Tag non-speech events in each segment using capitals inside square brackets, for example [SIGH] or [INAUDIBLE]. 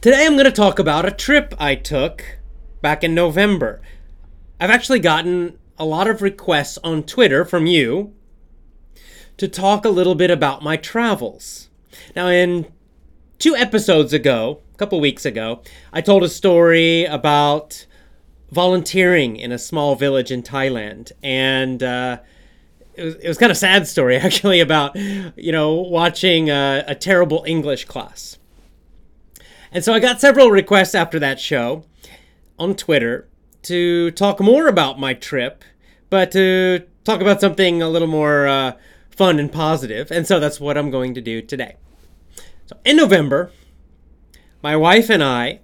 Today I'm going to talk about a trip I took back in November. I've actually gotten a lot of requests on Twitter from you to talk a little bit about my travels. Now, in two episodes ago, a couple weeks ago, I told a story about volunteering in a small village in Thailand. And, uh, it was, it was kind of sad story [LAUGHS] actually about you know watching a, a terrible english class and so I got several requests after that show on Twitter to talk more about my trip, but to talk about something a little more uh, fun and positive. And so that's what I'm going to do today. So in November, my wife and I,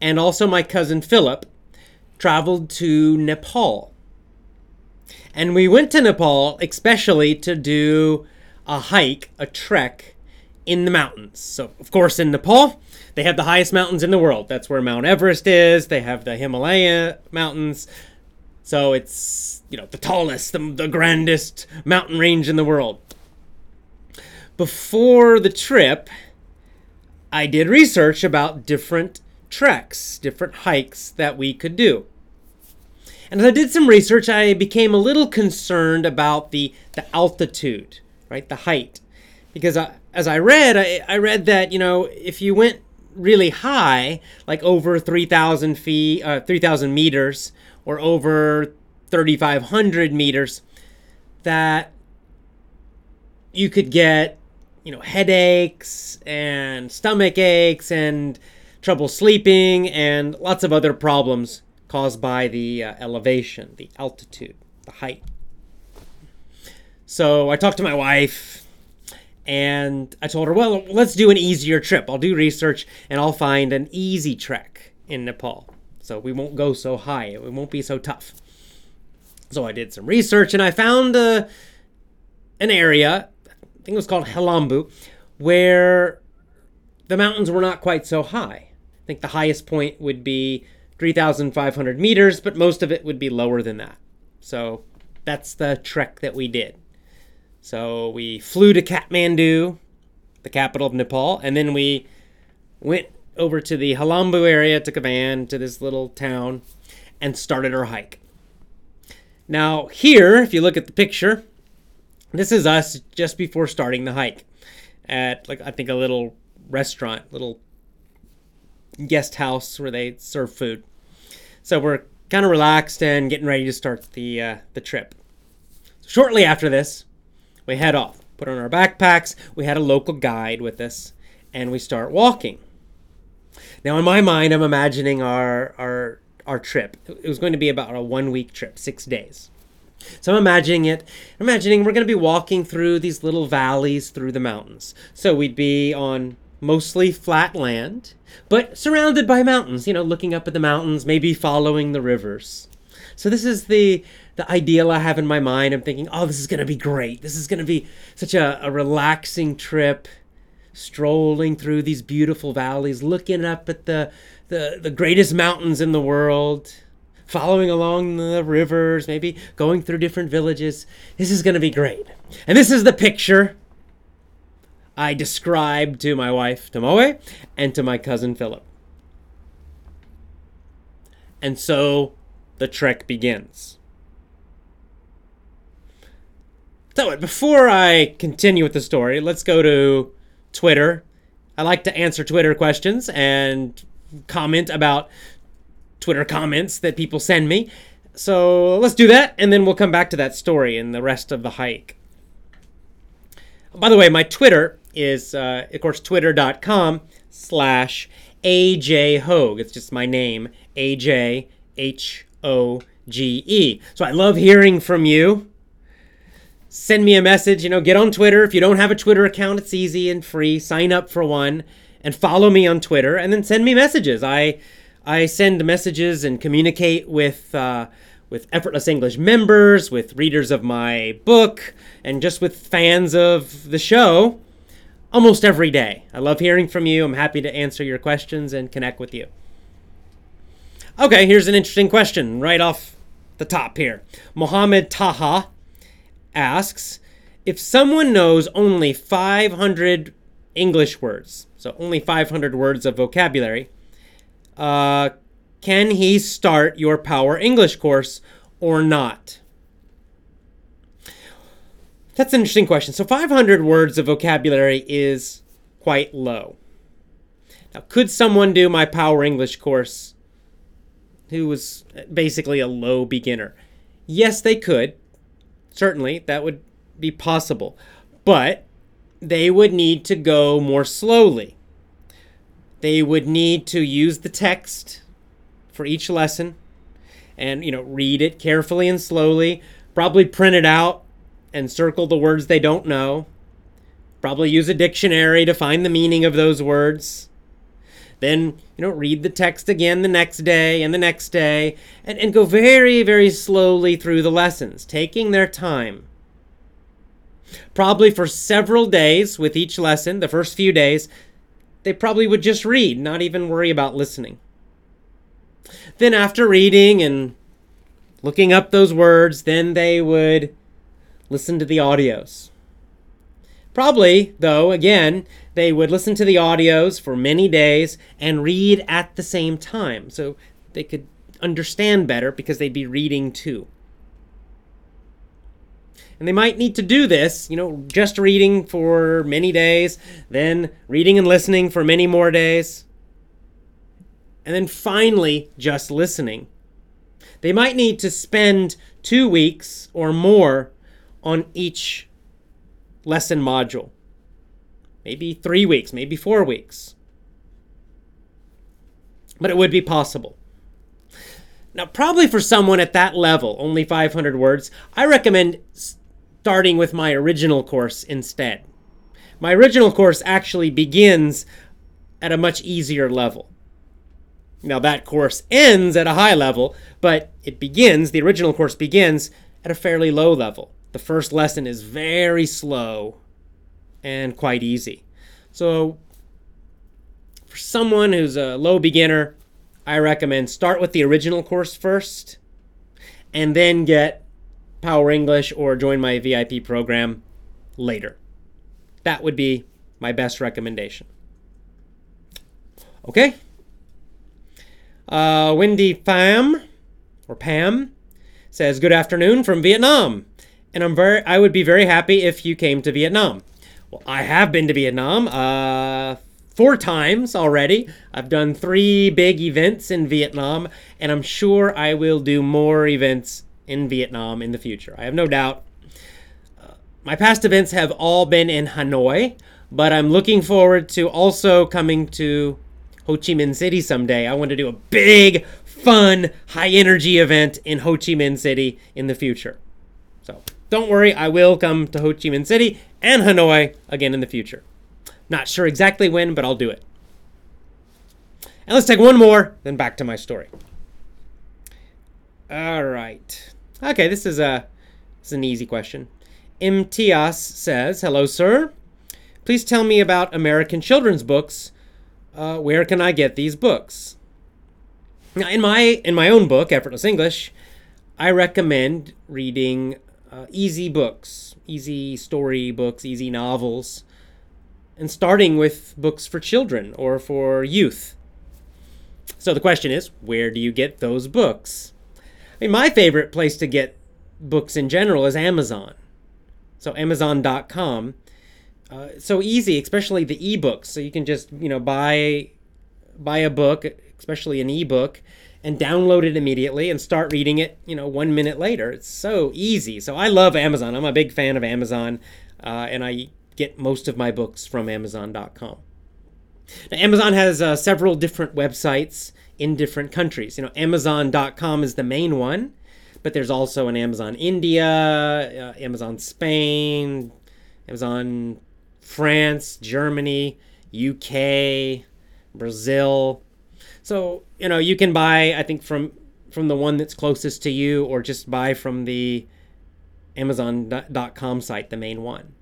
and also my cousin Philip, traveled to Nepal. And we went to Nepal especially to do a hike, a trek in the mountains. So, of course, in Nepal, they have the highest mountains in the world. That's where Mount Everest is. They have the Himalaya mountains. So it's, you know, the tallest, the, the grandest mountain range in the world. Before the trip, I did research about different treks, different hikes that we could do. And as I did some research, I became a little concerned about the, the altitude, right? The height. Because I, as I read, I, I read that, you know, if you went really high, like over 3,000 feet, uh, 3,000 meters, or over 3,500 meters, that you could get, you know, headaches and stomach aches and trouble sleeping and lots of other problems caused by the uh, elevation, the altitude, the height. So I talked to my wife and I told her, well, let's do an easier trip. I'll do research and I'll find an easy trek in Nepal. So we won't go so high, it won't be so tough. So I did some research and I found uh, an area, I think it was called Helambu, where the mountains were not quite so high. I think the highest point would be 3,500 meters, but most of it would be lower than that. So that's the trek that we did. So we flew to Kathmandu, the capital of Nepal, and then we went over to the Helambu area, took a van to this little town, and started our hike. Now, here, if you look at the picture, this is us just before starting the hike at, like, I think a little restaurant, little guest house where they serve food. So we're kind of relaxed and getting ready to start the uh, the trip. Shortly after this, we head off, put on our backpacks. We had a local guide with us, and we start walking. Now, in my mind, I'm imagining our our our trip. It was going to be about a one week trip, six days. So I'm imagining it, imagining we're going to be walking through these little valleys through the mountains. So we'd be on mostly flat land, but surrounded by mountains, you know, looking up at the mountains, maybe following the rivers. So this is the the ideal I have in my mind. I'm thinking, oh, this is gonna be great. This is gonna be such a, a relaxing trip, strolling through these beautiful valleys, looking up at the, the the greatest mountains in the world, following along the rivers, maybe going through different villages. This is gonna be great. And this is the picture I described to my wife Tomoe and to my cousin Philip. And so the trek begins. So, before I continue with the story, let's go to Twitter. I like to answer Twitter questions and comment about Twitter comments that people send me. So, let's do that, and then we'll come back to that story and the rest of the hike. By the way, my Twitter is, uh, of course, twitter.com slash AJ Hoge. It's just my name, AJ H O G E. So I love hearing from you. Send me a message. You know, get on Twitter. If you don't have a Twitter account, it's easy and free. Sign up for one and follow me on Twitter, and then send me messages. I I send messages and communicate with. Uh, with effortless English members, with readers of my book, and just with fans of the show almost every day. I love hearing from you. I'm happy to answer your questions and connect with you. Okay, here's an interesting question right off the top here. Mohammed Taha asks If someone knows only 500 English words, so only 500 words of vocabulary, uh, can he start your Power English course or not? That's an interesting question. So 500 words of vocabulary is quite low. Now, could someone do my Power English course who was basically a low beginner? Yes, they could. Certainly, that would be possible. But they would need to go more slowly. They would need to use the text for each lesson and you know read it carefully and slowly probably print it out and circle the words they don't know probably use a dictionary to find the meaning of those words then you know read the text again the next day and the next day and, and go very very slowly through the lessons taking their time probably for several days with each lesson the first few days they probably would just read not even worry about listening then, after reading and looking up those words, then they would listen to the audios. Probably, though, again, they would listen to the audios for many days and read at the same time. So they could understand better because they'd be reading too. And they might need to do this, you know, just reading for many days, then reading and listening for many more days and then finally just listening. They might need to spend two weeks or more on each lesson module. Maybe three weeks, maybe four weeks. But it would be possible. Now, probably for someone at that level, only 500 words, I recommend starting with my original course instead. My original course actually begins at a much easier level. Now, that course ends at a high level, but it begins, the original course begins at a fairly low level. The first lesson is very slow and quite easy. So, for someone who's a low beginner, I recommend start with the original course first and then get Power English or join my VIP program later. That would be my best recommendation. Okay? Uh, Wendy Pham, or Pam, says, Good afternoon from Vietnam. And I'm very, I would be very happy if you came to Vietnam. Well, I have been to Vietnam uh, four times already. I've done three big events in Vietnam, and I'm sure I will do more events in Vietnam in the future. I have no doubt. Uh, my past events have all been in Hanoi, but I'm looking forward to also coming to Ho Chi Minh City someday. I want to do a big, fun, high energy event in Ho Chi Minh City in the future. So don't worry, I will come to Ho Chi Minh City and Hanoi again in the future. Not sure exactly when, but I'll do it. And let's take one more, then back to my story. All right. Okay, this is a this is an easy question. Imtias says, "Hello, sir. Please tell me about American children's books uh, where can I get these books? Now, in my in my own book, Effortless English, I recommend reading uh, easy books, easy story books, easy novels, and starting with books for children or for youth. So the question is, where do you get those books? I mean, my favorite place to get books in general is Amazon. So Amazon.com uh, so easy, especially the ebooks. So you can just you know buy buy a book, especially an ebook, and download it immediately and start reading it. You know, one minute later. It's so easy. So I love Amazon. I'm a big fan of Amazon, uh, and I get most of my books from Amazon.com. Now, Amazon has uh, several different websites in different countries. You know, Amazon.com is the main one, but there's also an Amazon India, uh, Amazon Spain, Amazon France, Germany, UK, Brazil. So, you know, you can buy I think from from the one that's closest to you or just buy from the amazon.com site, the main one.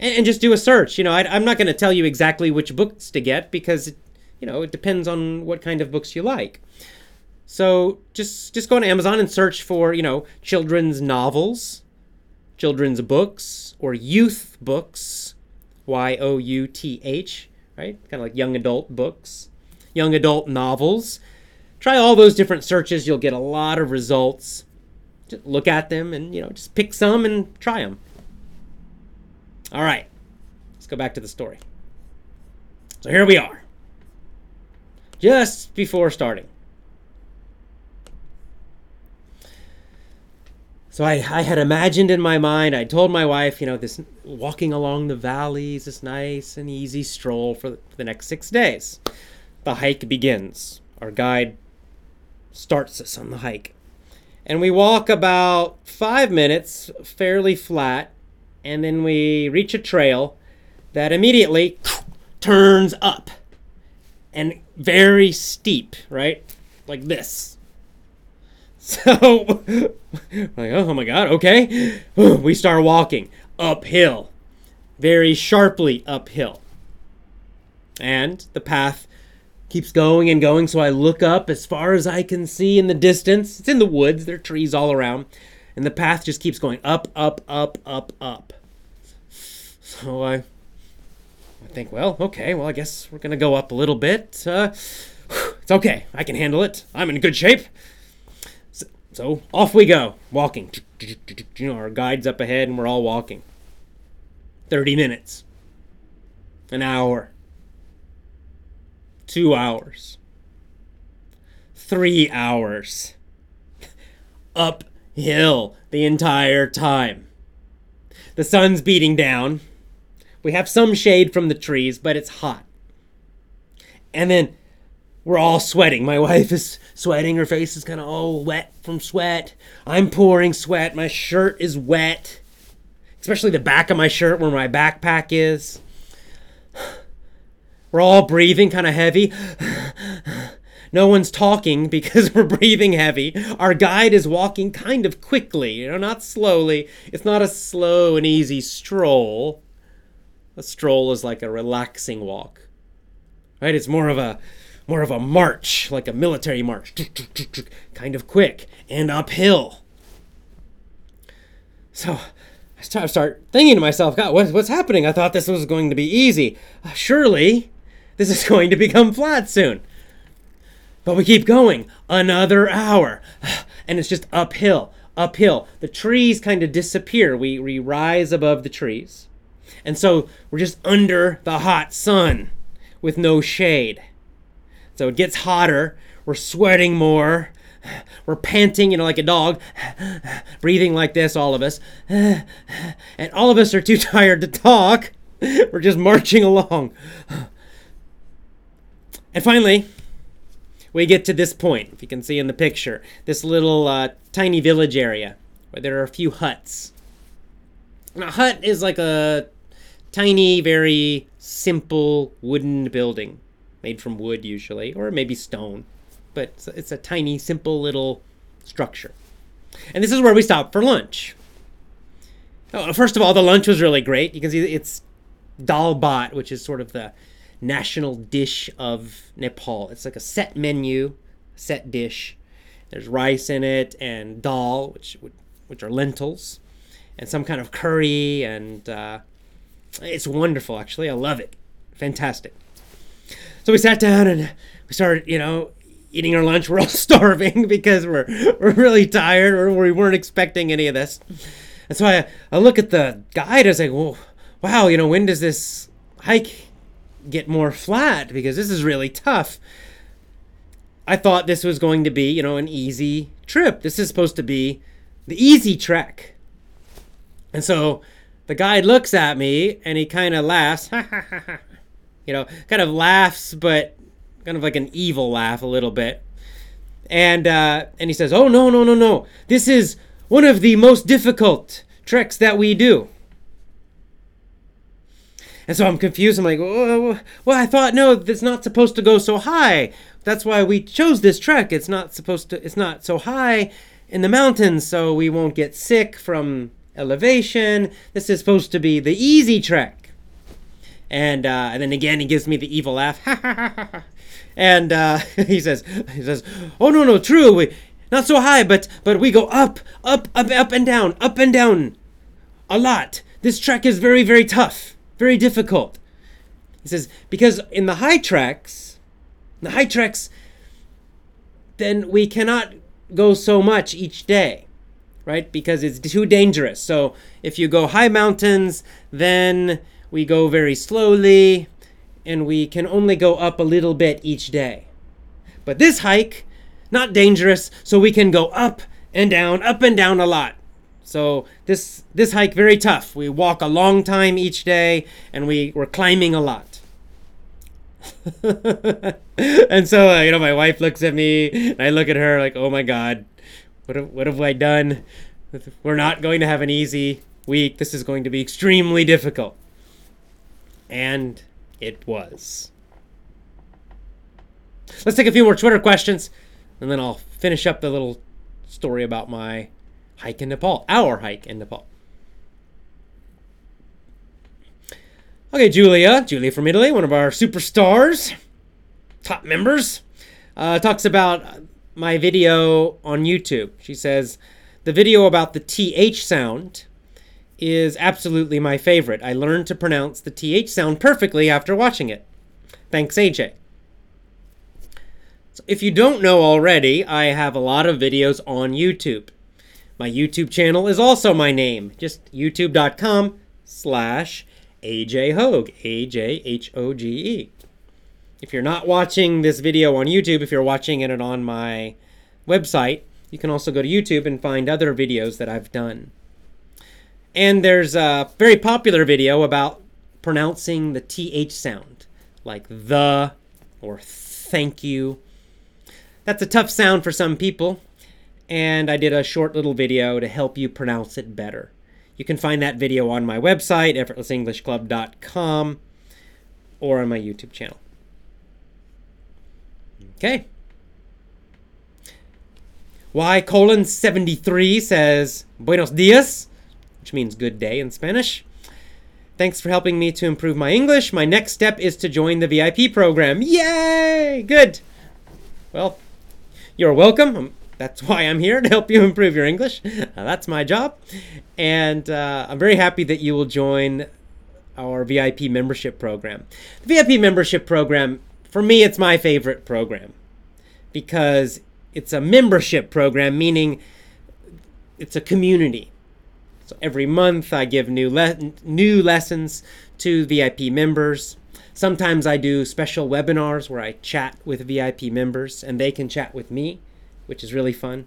And, and just do a search. You know, I, I'm not going to tell you exactly which books to get because, you know, it depends on what kind of books you like. So just just go on Amazon and search for, you know, children's novels, children's books, or youth books, Y O U T H, right? Kind of like young adult books, young adult novels. Try all those different searches, you'll get a lot of results. Just look at them and, you know, just pick some and try them. All right. Let's go back to the story. So here we are. Just before starting. So I, I had imagined in my mind, I told my wife, you know, this walking along the valleys, this nice and easy stroll for the next six days. The hike begins. Our guide starts us on the hike. And we walk about five minutes, fairly flat, and then we reach a trail that immediately turns up and very steep, right? Like this. [LAUGHS] So, like, oh my god, okay. [SIGHS] We start walking uphill, very sharply uphill. And the path keeps going and going, so I look up as far as I can see in the distance. It's in the woods, there are trees all around. And the path just keeps going up, up, up, up, up. So I, I think, well, okay, well, I guess we're gonna go up a little bit. Uh, it's okay, I can handle it. I'm in good shape. So off we go, walking. You know, our guide's up ahead and we're all walking. 30 minutes, an hour, two hours, three hours. Uphill the entire time. The sun's beating down. We have some shade from the trees, but it's hot. And then we're all sweating. My [LAUGHS] wife is sweating. Her face is kind of all wet from sweat. I'm pouring sweat. My shirt is wet, especially the back of my shirt where my backpack is. We're all breathing kind of heavy. [SIGHS] No one's talking because [LAUGHS] we're breathing heavy. Our guide is walking kind of quickly, you know, not slowly. It's not a slow and easy stroll. A stroll is like a relaxing walk. Right? It's more of a more of a march, like a military march, kind of quick and uphill. So I start thinking to myself, God, what's happening? I thought this was going to be easy. Uh, surely this is going to become flat soon. But we keep going. Another hour. [SIGHS] And it's just uphill, uphill. The trees kind of disappear. We, we rise above the trees. And so we're just under the hot sun with no shade. So it gets hotter. We're sweating more. [SIGHS] We're panting, you know, like a dog, [SIGHS] breathing like this, all of us. And all of us are too [LAUGHS] tired to talk. We're just marching along. And finally, we get to this point, if you can see in the picture, this little uh, tiny village area where there are a few huts. And a hut is like a tiny, very simple wooden building made from wood usually, or maybe stone. But it's a, it's a tiny, simple little structure. And this is where we stopped for lunch. Oh, first of all, the lunch was really great. You can see it's dal bhat, which is sort of the national dish of Nepal. It's like a set menu, set dish. There's rice in it and dal, which which are lentils, and some kind of curry, and uh, it's wonderful. Actually, I love it. Fantastic. So we sat down and we started, you know, eating our lunch. [LAUGHS] We're all starving [LAUGHS] because we're we're really tired or we weren't expecting any of this. And so I, I look at the guide. I was like, well, wow, you know, when does this hike get more flat? Because this is really tough. I thought this was going to be, you know, an easy trip. This is supposed to be the easy trek. And so the guide looks at me and he kind of laughs. [LAUGHS] you know, kind of laughs, but kind of like an evil laugh a little bit. And uh, and he says, "Oh no, no, no, no! This is one of the most difficult treks that we do." And so I'm confused. I'm like, well, well, I thought no, it's not supposed to go so high. That's why we chose this trek. It's not supposed to. It's not so high in the mountains, so we won't get sick from elevation. This is supposed to be the easy trek. And uh, and then again, he gives me the evil laugh. [LAUGHS] and uh, [LAUGHS] he says, he says, oh no, no, true. We, not so high, but but we go up, up, up, up and down, up and down, a lot. This trek is very, very tough very difficult. He says, because in the high treks, the high treks, then we cannot go so much each day, right? Because it's too dangerous. So if you go high mountains, then we go very slowly and we can only go up a little bit each day. But this hike, not dangerous, so we can go up and down, up and down a lot. So this this hike very tough. We walk a long time each day, and we we're climbing a lot. [LAUGHS] and so uh, you know, my wife looks at me, and I look at her like, "Oh my God, what have, what have I done? We're not going to have an easy week. This is going to be extremely difficult." And it was. Let's take a few more Twitter questions, and then I'll finish up the little story about my hike in Nepal, our hike in Nepal. Okay, Julia, Julia from Italy, one of our superstars, top members, uh, talks about my video on YouTube. She says, the video about the TH sound is absolutely my favorite. I learned to pronounce the TH sound perfectly after watching it. Thanks, AJ. So if you don't know already, I have a lot of videos on YouTube. My YouTube channel is also my name, just youtube.com slash AJ Hoge, A-J-H-O-G-E. If you're not watching this video on YouTube, if you're watching it on my website, you can also go to YouTube and find other videos that I've done. And there's a very popular video about pronouncing the TH sound, like the or thank you. That's a tough sound for some people and I did a short little video to help you pronounce it better. You can find that video on my website, effortlessenglishclub.com, or on my YouTube channel. Okay. Y colon 73 says, Buenos dias, which means good day in Spanish. Thanks for helping me to improve my English. My next step is to join the VIP program. Yay! Good. Well, you're welcome. That's [LAUGHS] why I'm here to help you improve your English. Uh, that's my job. And uh, I'm very happy that you will join our VIP membership program. The VIP membership program, for me, it's my favorite program because it's a membership program, meaning it's a community. So every month I give new le- new lessons to VIP members. Sometimes I do special webinars where I chat with VIP members and they can chat with me which is really fun.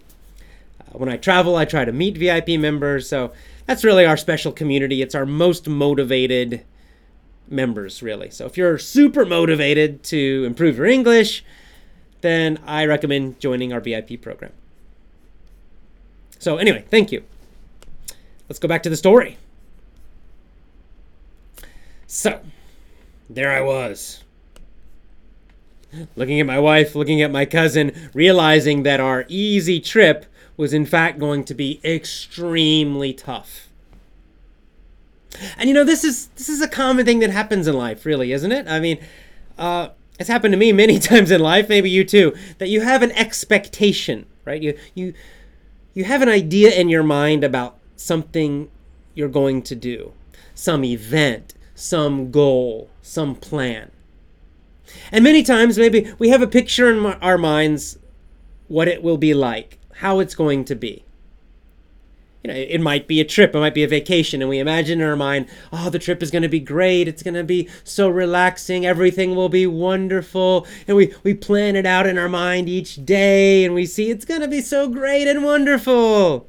Uh, when I travel, I try to meet VIP members, so that's really our special community. It's our most motivated members, really. So if you're super motivated to improve your English, then I recommend joining our VIP program. So, anyway, thank you. Let's go back to the story. So, there I was, looking at my wife, looking at my cousin, realizing that our easy trip was in fact going to be extremely tough. And you know, this is this is a common thing that happens in life, really, isn't it? I mean, uh, it's happened to me [LAUGHS] many times in life, maybe you too, that you have an expectation, right? You you you have an idea in your mind about something you're going to do, some event, some goal, some plan. And many times, maybe we have a picture in our minds what it will be like, how it's going to be. You know, it might be a trip, it might be a vacation, and we imagine in our mind, oh, the trip is going to be great, it's going to be so relaxing, everything will be wonderful, and we, we plan it out in our mind each day, and we see it's going to be so great and wonderful.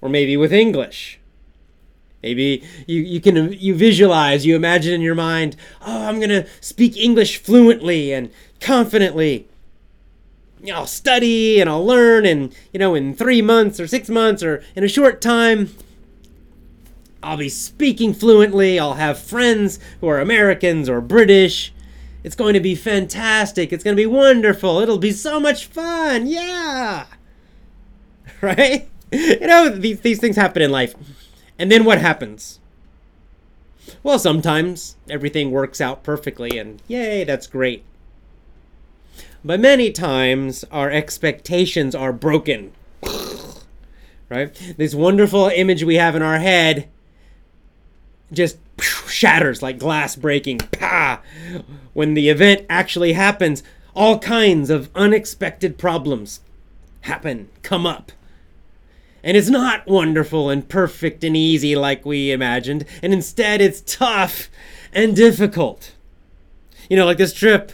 Or maybe with English. Maybe you, you can you visualize, you imagine in your mind, oh, I'm gonna speak English fluently and confidently. I'll study and I'll learn and, you know, in three months or six months or in a short time, I'll be speaking fluently. I'll have friends who are Americans or British. It's going to be fantastic. It's going to be wonderful. It'll be so much fun. Yeah. [LAUGHS] Right? You know, these, these things happen in life. And then what happens? Well, sometimes everything works out perfectly and yay, that's great. But many times our expectations are broken. [LAUGHS] right? This wonderful image we have in our head just shatters like glass breaking. Pa! When the event actually happens, all kinds of unexpected problems happen, come up. And it's not wonderful and perfect and easy like we imagined, and instead it's tough and difficult. You know, like this trip,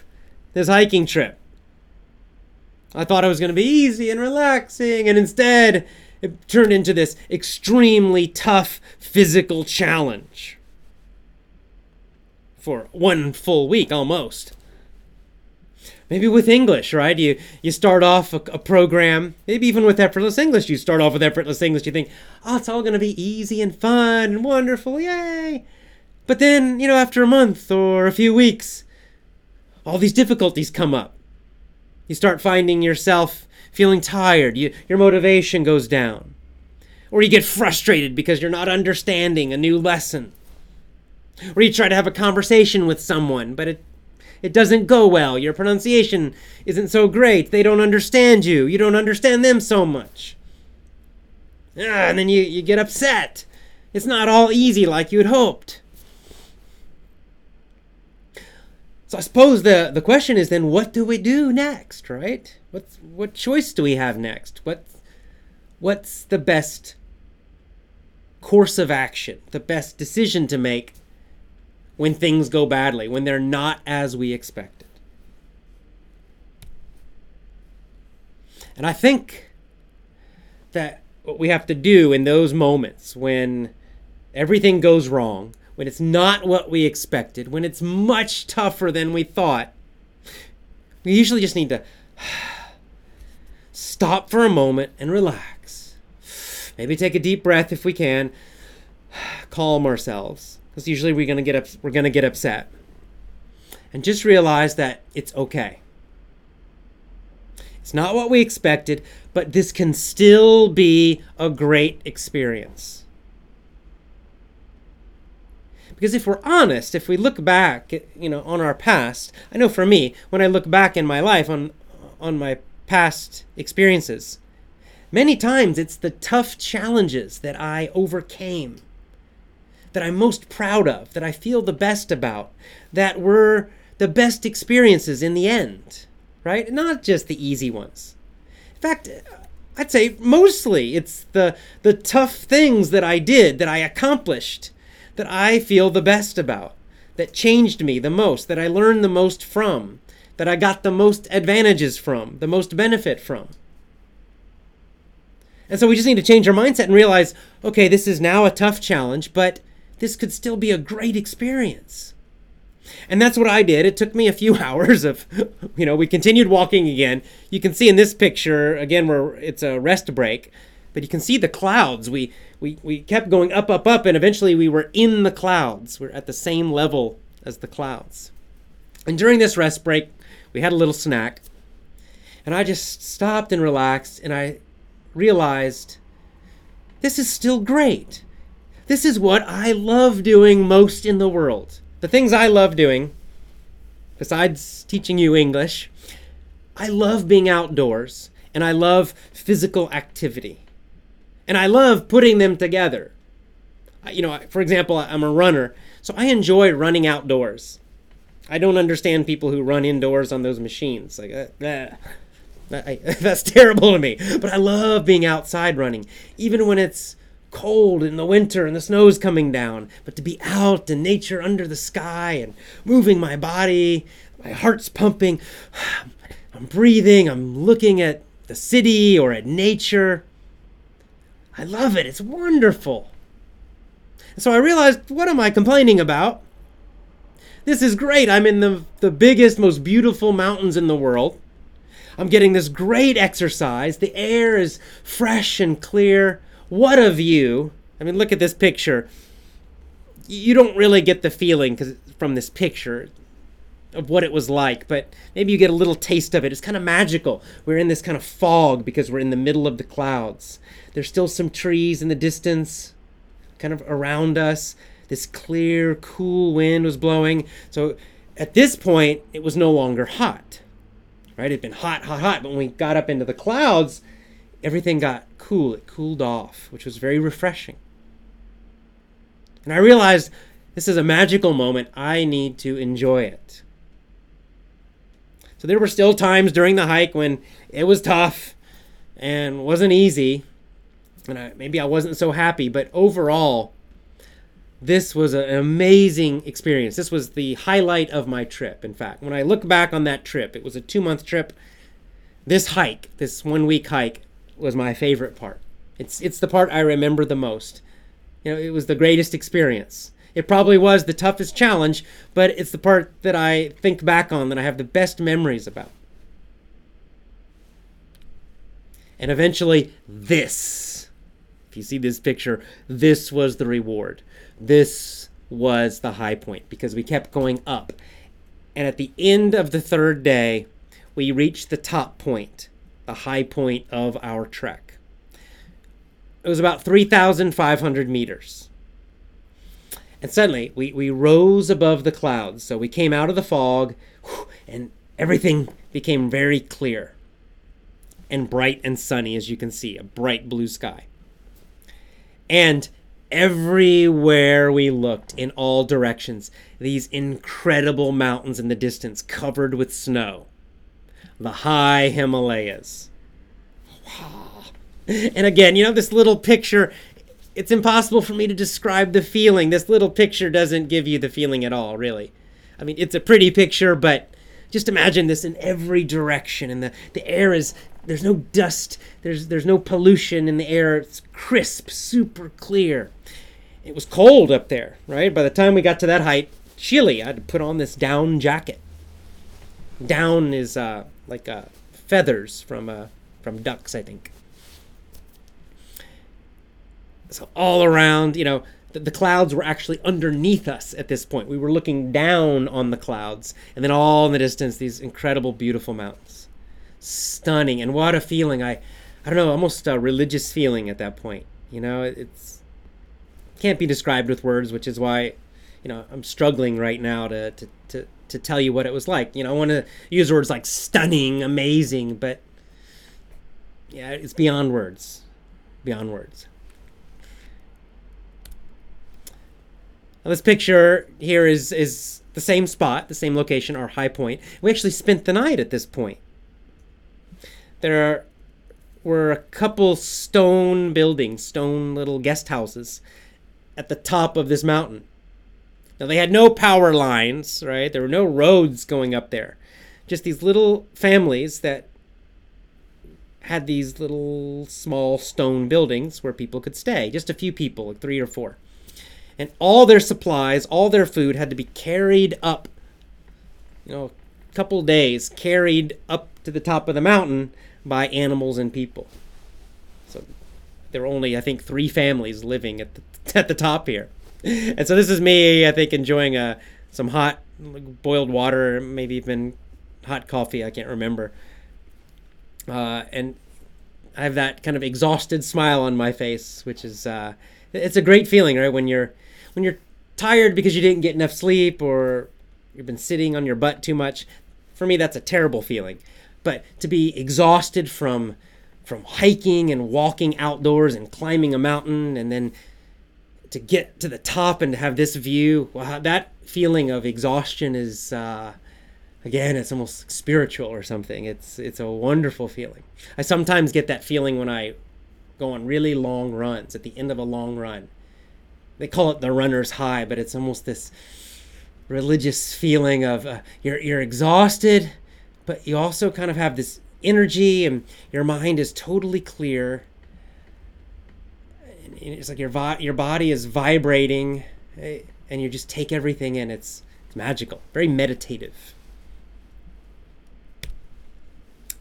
this hiking trip. I thought it was going to be easy and relaxing, and instead it turned into this extremely tough physical challenge for one full week almost. Maybe with English, right? You you start off a, a, program, maybe even with effortless English, you start off with effortless English. You think, oh, it's all going to be easy and fun and wonderful, yay! But then, you know, after a month or a few weeks, all these difficulties come up. You start finding yourself feeling tired, you, your motivation goes down. Or you get frustrated because you're not understanding a new lesson. Or you try to have a conversation with someone, but it it doesn't go well. Your pronunciation isn't so great. They don't understand you. You don't understand them so much. Ah, and then you, you get upset. It's not all easy like you had hoped. So I suppose the, the question is then what do we do next, right? What's what choice do we have next? What what's the best course of action, the best decision to make when things go badly, when they're not as we expected? And I think that what we have to do in those moments when everything goes wrong, when it's not what we expected, when it's much tougher than we thought, we usually just need to [SIGHS] stop for a moment and relax. Maybe take a deep breath if we can. [SIGHS] Calm ourselves, because usually we're gonna get up, we're gonna get upset, and just realize that it's okay. It's not what we expected, but this can still be a great experience. Because if we're honest, if we look back, you know, on our past, I know for me, when I look back in my life on on my past experiences, many times it's the tough challenges that I overcame that I'm most proud of, that I feel the best about, that were the best experiences in the end, right? Not just the easy ones. In fact, I'd say mostly it's the the tough things that I did, that I accomplished, that I feel the best about, that changed me the most, that I learned the most from, that I got the most advantages from, the most benefit from. And so we just need to change our mindset and realize okay, this is now a tough challenge, but this could still be a great experience. And that's what I did. It took me a few [LAUGHS] hours of, you know, we continued walking again. You can see in this picture, again, where it's a rest break, but you can see the clouds. We we, we kept going up, up, up, and eventually we were in the clouds. We're at the same level as the clouds. And during this rest break, we had a little snack. And I just stopped and relaxed, and I realized this is still great. This is what I love doing most in the world. The things I love doing, besides teaching you English, I love being outdoors and I love physical activity and I love putting them together. You know, for example, I'm a runner, so I enjoy running outdoors. I don't understand people who run indoors on those machines. Like, uh, uh, [LAUGHS] that's terrible to me. But I love being outside running, even when it's cold in the winter and the snow's coming down. But to be out in nature under the sky and moving my body, my heart's pumping, [SIGHS] I'm breathing, I'm looking at the city or at nature. I love it. It's wonderful. So I realized, what am I complaining about? This is great. I'm in the, the biggest, most beautiful mountains in the world. I'm getting this great exercise. The air is fresh and clear. What a view! I mean, look at this picture. You don't really get the feeling cause from this picture of what it was like, but maybe you get a little taste of it. It's kind of magical. We're in this kind of fog because we're in the middle of the clouds. There's still some trees in the distance, kind of around us. This clear, cool wind was blowing. So at this point, it was no longer hot. Right? It'd been hot, hot, hot. But when we got up into the clouds, everything got cool. It cooled off, which was very refreshing. And I realized this is a magical moment. I need to enjoy it. So there were still times during the hike when it was tough and wasn't easy. And I, maybe I wasn't so happy, but overall, this was an amazing experience. This was the highlight of my trip. In fact, when I look back on that trip, it was a two month trip. This hike, this one week hike, was my favorite part. It's it's the part I remember the most. You know, it was the greatest experience. It probably was the toughest challenge, but it's the part that I think back on that I have the best memories about. And eventually, this. If you see this picture, this was the reward. This was the high point because we kept going up. And at the end of the third day, we reached the top point, the high point of our trek. It was about 3,500 meters. And suddenly we, we rose above the clouds. So we came out of the fog and everything became very clear and bright and sunny, as you can see, a bright blue sky. And everywhere we looked, in all directions, these incredible mountains in the distance covered with snow. The high Himalayas. And again, you know, this little picture it's impossible for me to describe the feeling. This little picture doesn't give you the feeling at all, really. I mean, it's a pretty picture, but just imagine this in every direction and the, the air is there's no dust, there's there's no pollution in the air. It's crisp, super clear. It was cold up there, right? By the time we got to that height, chilly. I had to put on this down jacket. Down is uh, like uh, feathers from uh, from ducks, I think. So all around, you know, the, the clouds were actually underneath us at this point. We were looking down on the clouds, and then all in the distance, these incredible, beautiful mountains. Stunning, and what a feeling! I, I don't know, almost a religious feeling at that point. You know, it's can't be described with words, which is why, you know, I'm struggling right now to to to, to tell you what it was like. You know, I want to use words like stunning, amazing, but yeah, it's beyond words, beyond words. Now, this picture here is is the same spot, the same location, our high point. We actually spent the night at this point. There are, were a couple stone buildings, stone little guest houses at the top of this mountain. Now they had no power lines, right? There were no roads going up there. Just these little families that had these little small stone buildings where people could stay. Just a few people, like three or four and all their supplies, all their food had to be carried up, you know, a couple days, carried up to the top of the mountain by animals and people. So there were only, I think, three families living at the, [LAUGHS] at the top here. [LAUGHS] And so this is me, I think, enjoying uh, some hot boiled water, maybe even hot coffee, I can't remember. Uh, and I have that kind of exhausted smile on my face, which is, uh, it's a great feeling, right? When you're when you're tired because you didn't get enough sleep or you've been sitting on your butt too much, for me that's a terrible feeling. But to be exhausted from from hiking and walking outdoors and climbing a mountain and then to get to the top and to have this view, wow, that feeling of exhaustion is uh, again, it's almost spiritual or something. It's it's a wonderful feeling. I sometimes get that feeling when I go on really long runs at the end of a long run they call it the runner's high, but it's almost this religious feeling of uh, you're you're exhausted, but you also kind of have this energy and your mind is totally clear. It's like your your body is vibrating, eh, and you just take everything in. It's it's magical, very meditative.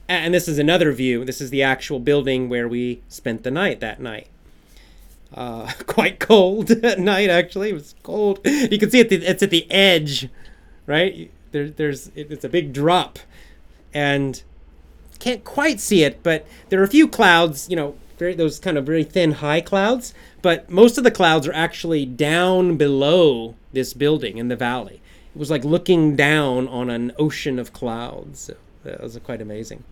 And this is another view. This is the actual building where we spent the night that night. Uh, [LAUGHS] quite cold [LAUGHS] at night, actually. It was cold. You can see it, it's at the edge, right? There, there's it's a big drop, and can't quite see it, but there are a few clouds, you know, very those kind of very thin high clouds, but most of the clouds are actually down below this building in the valley. It was like looking down on an ocean of clouds. That was quite amazing.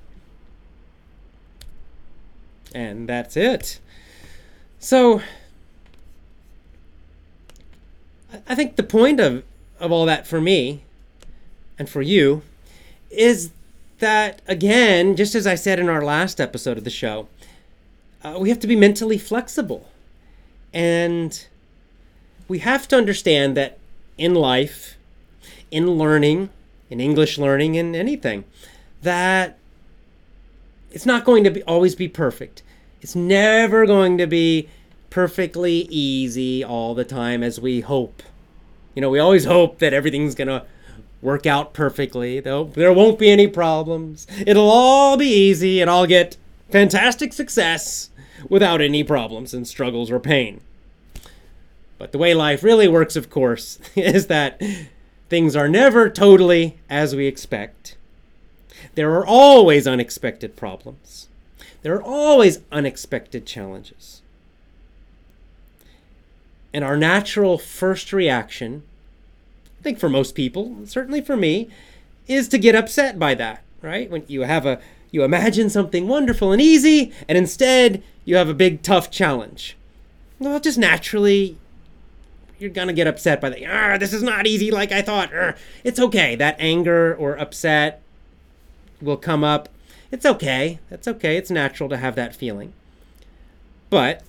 And that's it. So I think the point of, of all that for me and for you is that, again, just as I said in our last episode of the show, uh, we have to be mentally flexible. And we have to understand that in life, in learning, in English learning, in anything, that it's not going to be, always be perfect. It's never going to be perfectly easy all the time as we hope. You know, we always hope that everything's going to work out perfectly. There won't be any problems. It'll all be easy and I'll get fantastic success without any problems and struggles or pain. But the way life really works, of course, [LAUGHS] is that things are never totally as we expect. There are always unexpected problems. There are always unexpected challenges. And our natural first reaction, I think for most people, certainly for me, is to get upset by that, right? When you have a you imagine something wonderful and easy, and instead you have a big tough challenge. Well, just naturally, you're gonna get upset by the Ah, this is not easy like I thought. Arr. It's okay. That anger or upset will come up. It's okay. That's okay. It's natural to have that feeling. But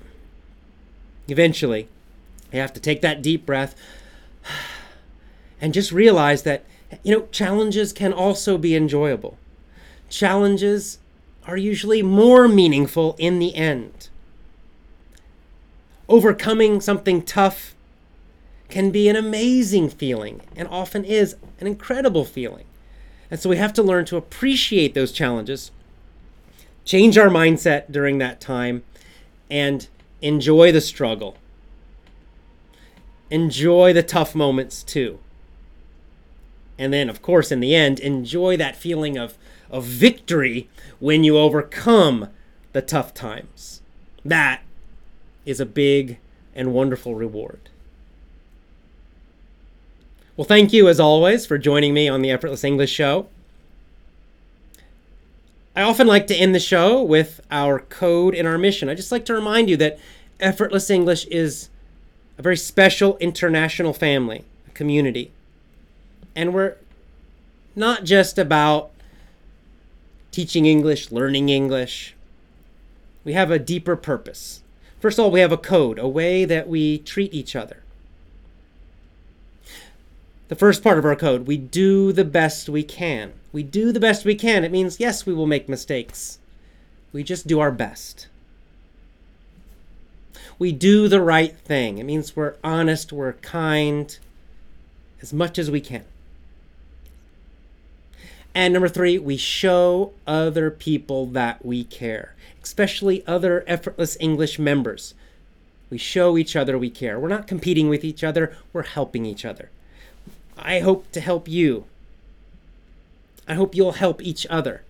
eventually, you have to take that deep breath [SIGHS] and just realize that, you know, challenges can also be enjoyable. Challenges are usually more meaningful in the end. Overcoming something tough can be an amazing feeling and often is an incredible feeling. And so we have to learn to appreciate those challenges, change our mindset during that time, and enjoy the struggle. Enjoy the tough moments too. And then, of course, in the end, enjoy that feeling of, of victory when you overcome the tough times. That is a big and wonderful reward. Well, thank you as always for joining me on the Effortless English Show. I often like to end the show with our code and our mission. I just like to remind you that Effortless English is a very special international family, a community. And we're not just about teaching English, learning English. We have a deeper purpose. First of all, we have a code, a way that we treat each other the first part of our code, we do the best we can. We do the best we can. It means, yes, we will make mistakes. We just do our best. We do the right thing. It means we're honest, we're kind, as much as we can. And number three, we show other people that we care, especially other effortless English members. We show each other we care. We're not competing with each other, we're helping each other. I hope to help you. I hope you'll help each other.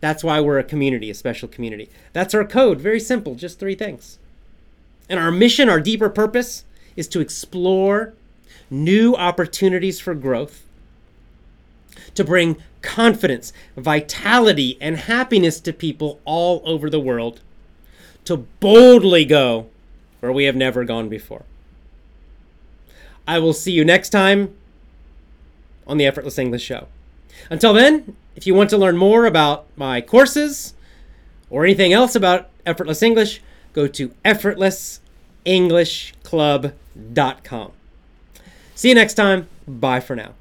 That's why we're a community, a special community. That's our code. Very simple, just three things. And our mission, our deeper purpose, is to explore new opportunities for growth, to bring confidence, vitality, and happiness to people all over the world, to boldly go where we have never gone before. I will see you next time on the Effortless English Show. Until then, if you want to learn more about my courses or anything else about Effortless English, go to effortlessenglishclub.com. See you next time. Bye for now.